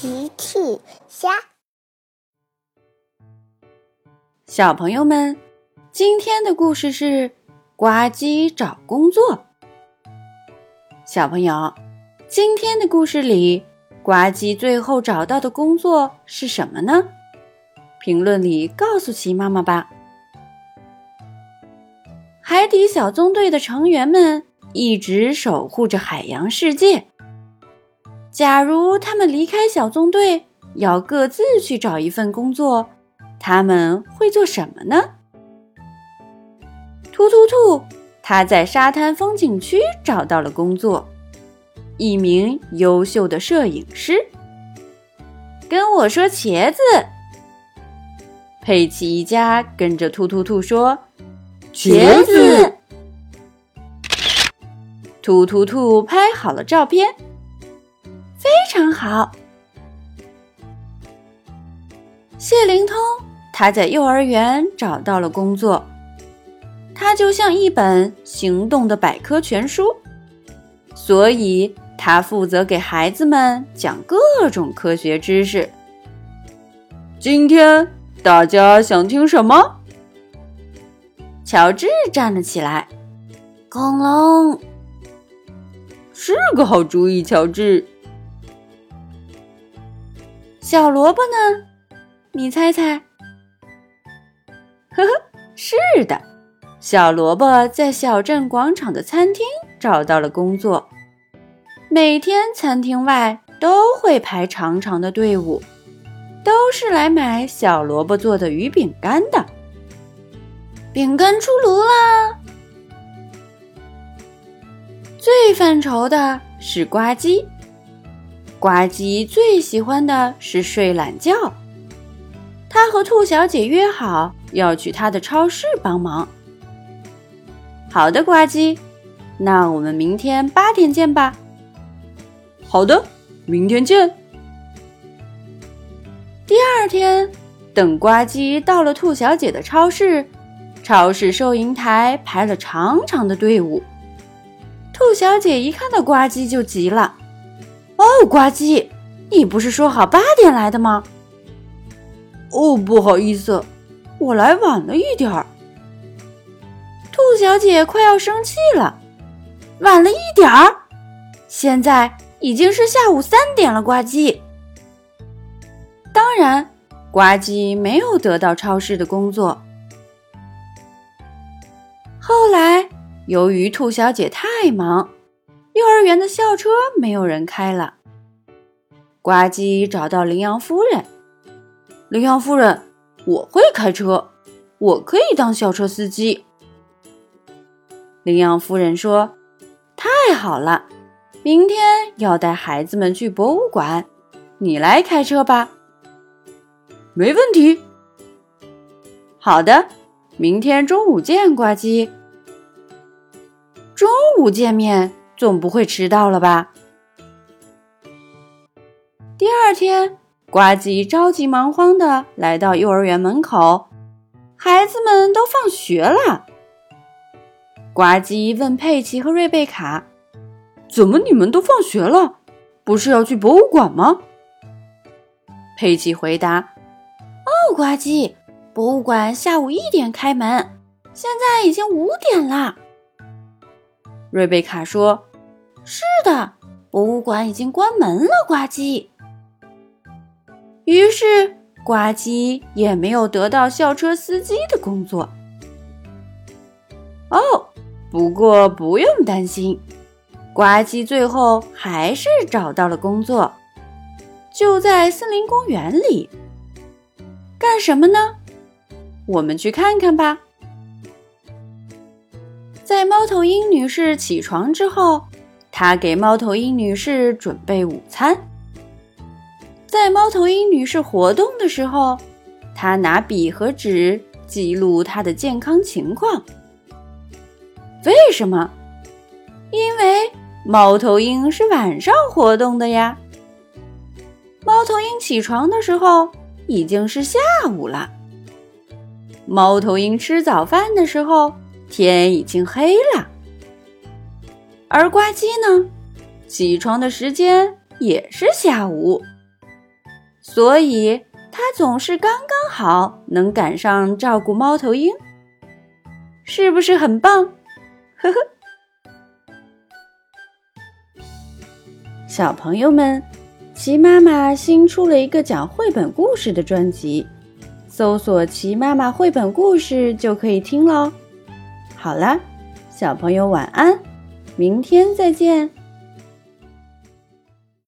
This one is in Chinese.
奇趣虾，小朋友们，今天的故事是呱唧找工作。小朋友，今天的故事里，呱唧最后找到的工作是什么呢？评论里告诉奇妈妈吧。海底小纵队的成员们一直守护着海洋世界。假如他们离开小纵队，要各自去找一份工作，他们会做什么呢？突突兔，他在沙滩风景区找到了工作，一名优秀的摄影师。跟我说茄子，佩奇一家跟着突突兔说茄子。突突兔拍好了照片。非常好，谢灵通他在幼儿园找到了工作，他就像一本行动的百科全书，所以他负责给孩子们讲各种科学知识。今天大家想听什么？乔治站了起来，恐龙是个好主意，乔治。小萝卜呢？你猜猜。呵呵，是的，小萝卜在小镇广场的餐厅找到了工作。每天餐厅外都会排长长的队伍，都是来买小萝卜做的鱼饼干的。饼干出炉啦！最犯愁的是呱唧。呱唧最喜欢的是睡懒觉。他和兔小姐约好要去他的超市帮忙。好的，呱唧，那我们明天八点见吧。好的，明天见。第二天，等呱唧到了兔小姐的超市，超市收银台排了长长的队伍。兔小姐一看到呱唧就急了。哦，呱唧，你不是说好八点来的吗？哦，不好意思，我来晚了一点儿。兔小姐快要生气了，晚了一点儿，现在已经是下午三点了。呱唧，当然，呱唧没有得到超市的工作。后来，由于兔小姐太忙。幼儿园的校车没有人开了。呱唧找到羚羊夫人。羚羊夫人，我会开车，我可以当校车司机。羚羊夫人说：“太好了，明天要带孩子们去博物馆，你来开车吧。”没问题。好的，明天中午见，呱唧。中午见面。总不会迟到了吧？第二天，呱唧着急忙慌的来到幼儿园门口，孩子们都放学了。呱唧问佩奇和瑞贝卡：“怎么你们都放学了？不是要去博物馆吗？”佩奇回答：“哦，呱唧，博物馆下午一点开门，现在已经五点了。”瑞贝卡说。是的，博物馆已经关门了。呱唧。于是，呱唧也没有得到校车司机的工作。哦，不过不用担心，呱唧最后还是找到了工作，就在森林公园里。干什么呢？我们去看看吧。在猫头鹰女士起床之后。他给猫头鹰女士准备午餐。在猫头鹰女士活动的时候，他拿笔和纸记录她的健康情况。为什么？因为猫头鹰是晚上活动的呀。猫头鹰起床的时候已经是下午了。猫头鹰吃早饭的时候，天已经黑了。而呱唧呢，起床的时间也是下午。所以他总是刚刚好能赶上照顾猫头鹰，是不是很棒？呵呵。小朋友们，齐妈妈新出了一个讲绘本故事的专辑，搜索“齐妈妈绘本故事”就可以听喽。好了，小朋友晚安，明天再见。